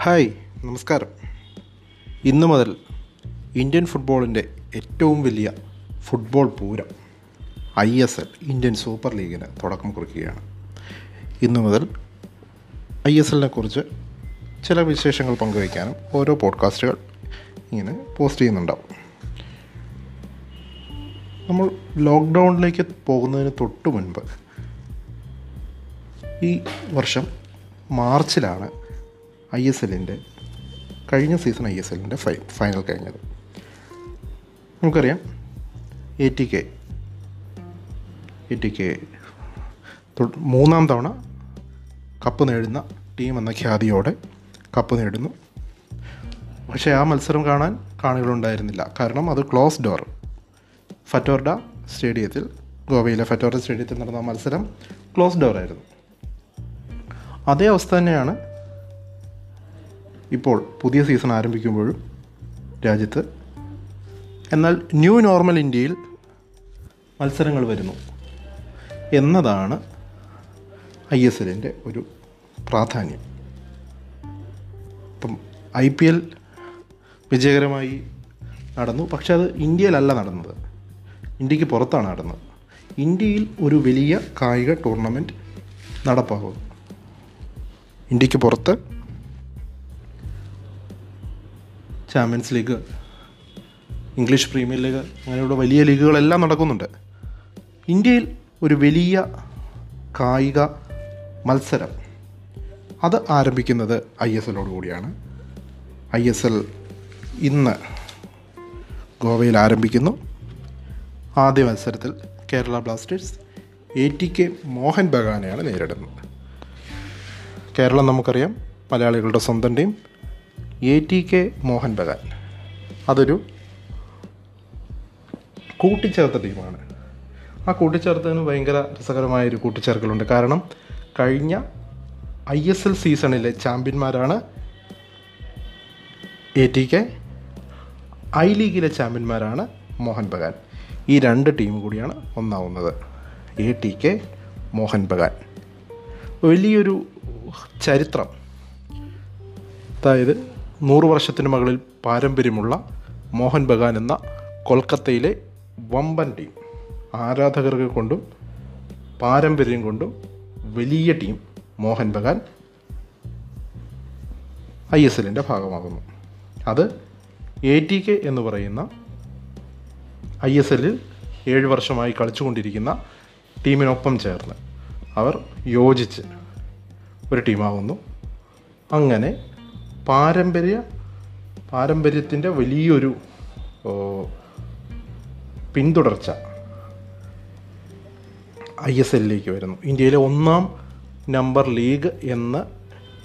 Hi നമസ്കാരം. ഇന്നു മുതൽ ഇന്ത്യൻ ഫുട്ബോളിന്റെ ഏറ്റവും വലിയ football Pooram I S L Indian super ലീഗിന് തുടക്കം കുറിക്കുകയാണ്. ഇന്നു മുതൽ ഐ എസ് എല്ലിനെ കുറിച്ച് ചില വിശേഷങ്ങൾ പങ്കുവയ്ക്കാനും ഓരോ പോഡ്കാസ്റ്റുകൾ ഇങ്ങനെ പോസ്റ്റ് ചെയ്യുന്നുണ്ടാവും. നമ്മൾ ലോക്ക്ഡൗണിലേക്ക് പോകുന്നതിന് തൊട്ട് മുൻപ് ഈ വർഷം മാർച്ചിലാണ് ഐ എസ് എല്ലിന്റെ കഴിഞ്ഞ സീസൺ ഐ എസ് എല്ലിന്റെ ഫൈ ഫൈനൽ കഴിഞ്ഞത്. നമുക്കറിയാം A T K A T K മൂന്നാം തവണ കപ്പ് നേടുന്ന ടീം എന്ന ഖ്യാതിയോടെ കപ്പ് നേടുന്നു. പക്ഷേ ആ മത്സരം കാണാൻ കാണികളുണ്ടായിരുന്നില്ല. കാരണം അത് ക്ലോസ് ഡോർ. ഫറ്റോർഡ സ്റ്റേഡിയത്തിൽ ഗോവയിലെ ഫറ്റോർഡ സ്റ്റേഡിയത്തിൽ നടന്ന മത്സരം ക്ലോസ് ഡോർ ആയിരുന്നു അതേ അവസ്ഥ തന്നെയാണ് ഇപ്പോൾ പുതിയ സീസൺ ആരംഭിക്കുമ്പോഴും രാജ്യത്ത്. എന്നാൽ ന്യൂ നോർമൽ ഇന്ത്യയിൽ മത്സരങ്ങൾ വരുന്നു. എന്നതാണ് ഐ എസ് എല്ലിന്റെ ഒരു പ്രാധാന്യം. ഇപ്പം ഐ പി എൽ വിജയകരമായി നടന്നു. പക്ഷെ അത് ഇന്ത്യയിലല്ല നടന്നത്. ഇന്ത്യയ്ക്ക് പുറത്താണ് നടന്നത്. ഇന്ത്യയിൽ ഒരു വലിയ കായിക ടൂർണമെന്റ് നടപ്പാകും ഇന്ത്യയ്ക്ക് പുറത്ത് champions league English premier league അങ്ങനെയുള്ള വലിയ ലീഗുകളെല്ലാം നടക്കുന്നുണ്ട്. ഇന്ത്യയിൽ ഒരു വലിയ കായിക മത്സരം അത് ആരംഭിക്കുന്നത് ഐ എസ് എല്ലോട് കൂടിയാണ്. ഐ എസ് എൽ ഇന്ന് ഗോവയിൽ ആരംഭിക്കുന്നു. ആദ്യ മത്സരത്തിൽ Kerala blasters A T K Mohan ബഗാനെയാണ് നേരിടുന്നത്. കേരളം നമുക്കറിയാം മലയാളികളുടെ സ്വന്തം team. A T K Mohan Bagan. അതൊരു കൂട്ടിച്ചേർത്ത ടീമാണ്. ആ കൂട്ടിച്ചേർത്തതിന് ഭയങ്കര രസകരമായൊരു കൂട്ടിച്ചേർക്കലുണ്ട്. കാരണം കഴിഞ്ഞ ഐ എസ് എൽ സീസണിലെ ചാമ്പ്യന്മാരാണ് എ ടി കെ ഐ ലീഗിലെ ചാമ്പ്യന്മാരാണ് മോഹൻ ബഗാൻ. ഈ രണ്ട് ടീം കൂടിയാണ് ഒന്നാവുന്നത്. A T K Mohan Bagan. വലിയൊരു ചരിത്രം. അതായത് നൂറ് വർഷത്തിന് മുകളിൽ പാരമ്പര്യമുള്ള മോഹൻ ബഗാൻ എന്ന കൊൽക്കത്തയിലെ വമ്പൻ ടീം. ആരാധകർക്ക് കൊണ്ടും പാരമ്പര്യം കൊണ്ടും വലിയ team Mohan Bagan I S എല്ലിന്റെ ഭാഗമാകുന്നു. അത് എ ടി കെ എന്ന് പറയുന്ന ഐ എസ് എല്ലിൽ ഏഴ് വർഷമായി കളിച്ചുകൊണ്ടിരിക്കുന്ന ടീമിനൊപ്പം ചേർന്ന് അവർ യോജിച്ച് ഒരു ടീമാകുന്നു. അങ്ങനെ പാരമ്പര്യ പാരമ്പര്യത്തിന്റെ വലിയൊരു പിന്തുടർച്ച ഐ എസ് എല്ലിലേക്ക് വരുന്നു. ഇന്ത്യയിലെ ഒന്നാം നമ്പർ ലീഗ് എന്ന്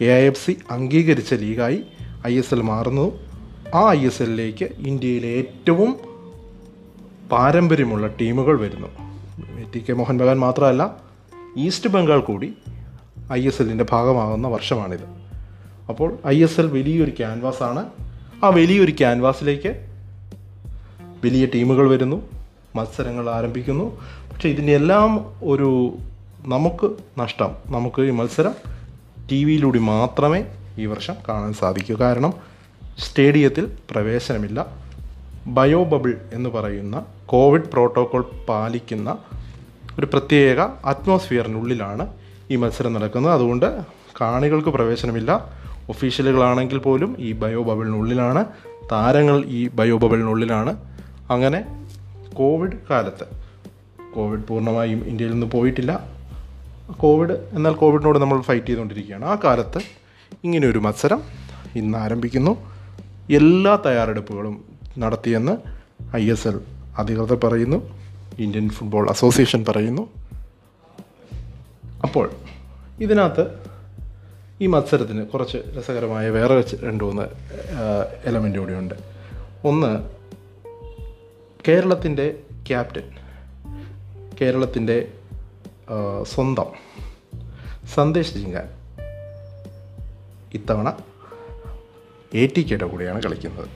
എ എഫ് സി അംഗീകരിച്ച ലീഗായി ഐ എസ് എൽ മാറുന്നു ആ ഐ എസ് എല്ലിലേക്ക് ഇന്ത്യയിലെ ഏറ്റവും പാരമ്പര്യമുള്ള ടീമുകൾ വരുന്നു. ടി കെ മോഹൻ ബഗാൻ മാത്രമല്ല ഈസ്റ്റ് ബംഗാൾ കൂടി ഐ എസ് എല്ലിന്റെ ഭാഗമാകുന്ന വർഷമാണിത്. അപ്പോൾ ഐ എസ് എൽ വലിയൊരു ക്യാൻവാസാണ് ആ വലിയൊരു ക്യാൻവാസിലേക്ക് വലിയ ടീമുകൾ വരുന്നു മത്സരങ്ങൾ ആരംഭിക്കുന്നു. പക്ഷേ ഇതിനെല്ലാം ഒരു നമുക്ക് നഷ്ടം നമുക്ക് ഈ മത്സരം ടി വിയിലൂടെ മാത്രമേ ഈ വർഷം കാണാൻ സാധിക്കൂ. കാരണം സ്റ്റേഡിയത്തിൽ പ്രവേശനമില്ല. ബയോ ബബിൾ എന്ന് പറയുന്ന കോവിഡ് പ്രോട്ടോകോൾ പാലിക്കുന്ന ഒരു പ്രത്യേക അറ്റ്മോസ്ഫിയറിനുള്ളിലാണ് ഈ മത്സരം നടക്കുന്നത്. അതുകൊണ്ട് കാണികൾക്ക് പ്രവേശനമില്ല. ഒഫീഷ്യലുകളാണെങ്കിൽ പോലും ഈ ബയോ ബബിളിനുള്ളിലാണ് താരങ്ങൾ ഈ ബയോ ബബിളിനുള്ളിലാണ് അങ്ങനെ കോവിഡ് കാലത്ത് കോവിഡ് പൂർണമായും ഇന്ത്യയിൽ നിന്ന് പോയിട്ടില്ല. കോവിഡ് എന്നാൽ കോവിഡിനോട് നമ്മൾ ഫൈറ്റ് ചെയ്തുകൊണ്ടിരിക്കുകയാണ്. ആ കാലത്ത് ഇങ്ങനെയൊരു മത്സരം ഇന്ന് ആരംഭിക്കുന്നു. എല്ലാ തയ്യാറെടുപ്പുകളും നടത്തിയെന്ന് ഐ എസ് എൽ അധികൃതർ പറയുന്നു. ഇന്ത്യൻ ഫുട്ബോൾ അസോസിയേഷൻ പറയുന്നു. അപ്പോൾ ഇതിനകത്ത് ഈ മത്സരത്തിന് കുറച്ച് രസകരമായ വേറെ രണ്ട് മൂന്ന് എലമെന്റ് കൂടിയുണ്ട് ഒന്ന് കേരളത്തിന്റെ ക്യാപ്റ്റൻ കേരളത്തിന്റെ സ്വന്തം സന്ദേശ് ജിങ്കാൻ ഇത്തവണ എ ടി കെയുടെ കൂടെയാണ് കളിക്കുന്നത്.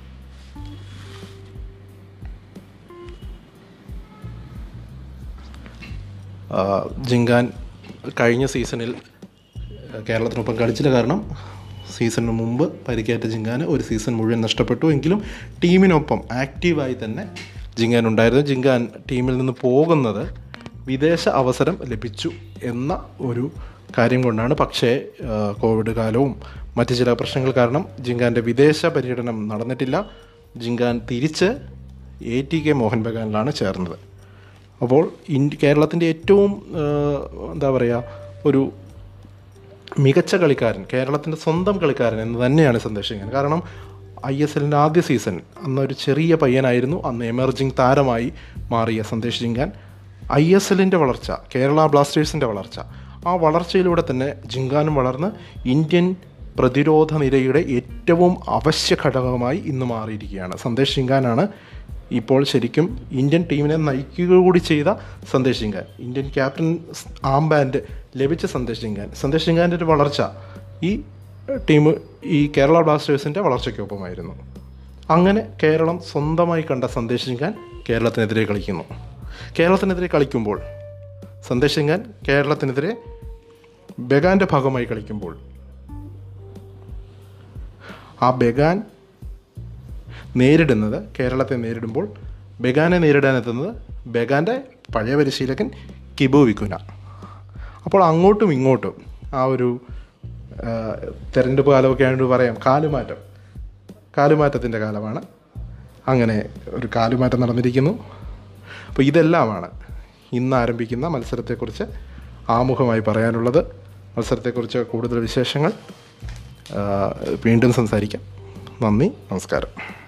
ജിങ്കാൻ കഴിഞ്ഞ സീസണിൽ കേരളത്തിനൊപ്പം കളിച്ചില്ല കാരണം സീസണിന് മുമ്പ് പരിക്കേറ്റ ജിങ്കാന് ഒരു സീസൺ മുഴുവൻ നഷ്ടപ്പെട്ടു എങ്കിലും ടീമിനൊപ്പം ആക്റ്റീവായി തന്നെ ജിങ്കാൻ ഉണ്ടായിരുന്നു. ജിങ്കാൻ ടീമിൽ നിന്ന് പോകുന്നത് വിദേശ അവസരം ലഭിച്ചു എന്ന ഒരു കാര്യം കൊണ്ടാണ്. പക്ഷേ കോവിഡ് കാലവും മറ്റ് ചില പ്രശ്നങ്ങൾ കാരണം ജിങ്കാന്റെ വിദേശ പര്യടനം നടന്നിട്ടില്ല. ജിങ്കാൻ തിരിച്ച് എ ടി കെ മോഹൻ ബഗാനിലാണ് ചേർന്നത്. അപ്പോൾ ഇന്ത്യ കേരളത്തിന്റെ ഏറ്റവും എന്താ പറയുക ഒരു മികച്ച കളിക്കാരൻ കേരളത്തിന്റെ സ്വന്തം കളിക്കാരൻ എന്ന് തന്നെയാണ് സന്ദേശിക്കാൻ കാരണം ഐ എസ് എല്ലിന്റെ ആദ്യ സീസൺ അന്നൊരു ചെറിയ പയ്യനായിരുന്നു. അന്ന് എമർജിങ് താരമായി മാറിയ സന്ദേശ് ജിങ്കാൻ ഐ എസ് എല്ലിന്റെ വളർച്ച കേരള ബ്ലാസ്റ്റേഴ്സിന്റെ വളർച്ച ആ വളർച്ചയിലൂടെ തന്നെ ജിങ്കാനും വളർന്ന് ഇന്ത്യൻ പ്രതിരോധ നിരയുടെ ഏറ്റവും അവശ്യ ഘടകമായി ഇന്ന് മാറിയിരിക്കുകയാണ് സന്ദേശ് ജിങ്കാനാണ് ഇപ്പോൾ ശരിക്കും ഇന്ത്യൻ ടീമിനെ നയിക്കുക കൂടി ചെയ്ത Sandesh Jhingan Indian captain armband ലഭിച്ച സന്ദേശ് ജിങ്കാൻ സന്ദേശ് ജിങ്കാന്റെ ഒരു വളർച്ച ഈ ടീം ഈ കേരള ബ്ലാസ്റ്റേഴ്സിന്റെ വളർച്ചയ്ക്കൊപ്പമായിരുന്നു. അങ്ങനെ കേരളം സ്വന്തമായി കണ്ട സന്ദേശ് ജിങ്കാൻ കേരളത്തിനെതിരെ കളിക്കുന്നു. കേരളത്തിനെതിരെ കളിക്കുമ്പോൾ സന്ദേശ് ജിങ്കാൻ കേരളത്തിനെതിരെ ബഗാന്റെ ഭാഗമായി കളിക്കുമ്പോൾ ആ ബഗാൻ നേരിടുന്നത് കേരളത്തെ നേരിടുമ്പോൾ ബഗാനെ നേരിടാനെത്തുന്നത് ബഗാന്റെ പഴയ പരിശീലകൻ കിബു വിക്കുന അപ്പോൾ അങ്ങോട്ടും ഇങ്ങോട്ടും ആ ഒരു തെരഞ്ഞെടുപ്പ് കാലമൊക്കെ ആയതുകൊണ്ട് പറയാം കാലുമാറ്റം. കാലുമാറ്റത്തിന്റെ കാലമാണ്. അങ്ങനെ ഒരു കാലുമാറ്റം നടന്നിരിക്കുന്നു. അപ്പോൾ ഇതെല്ലാമാണ് ഇന്ന് ആരംഭിക്കുന്ന മത്സരത്തെക്കുറിച്ച് ആമുഖമായി പറയാനുള്ളത്. മത്സരത്തെക്കുറിച്ച് കൂടുതൽ വിശേഷങ്ങൾ വീണ്ടും സംസാരിക്കാം. നന്ദി നമസ്കാരം.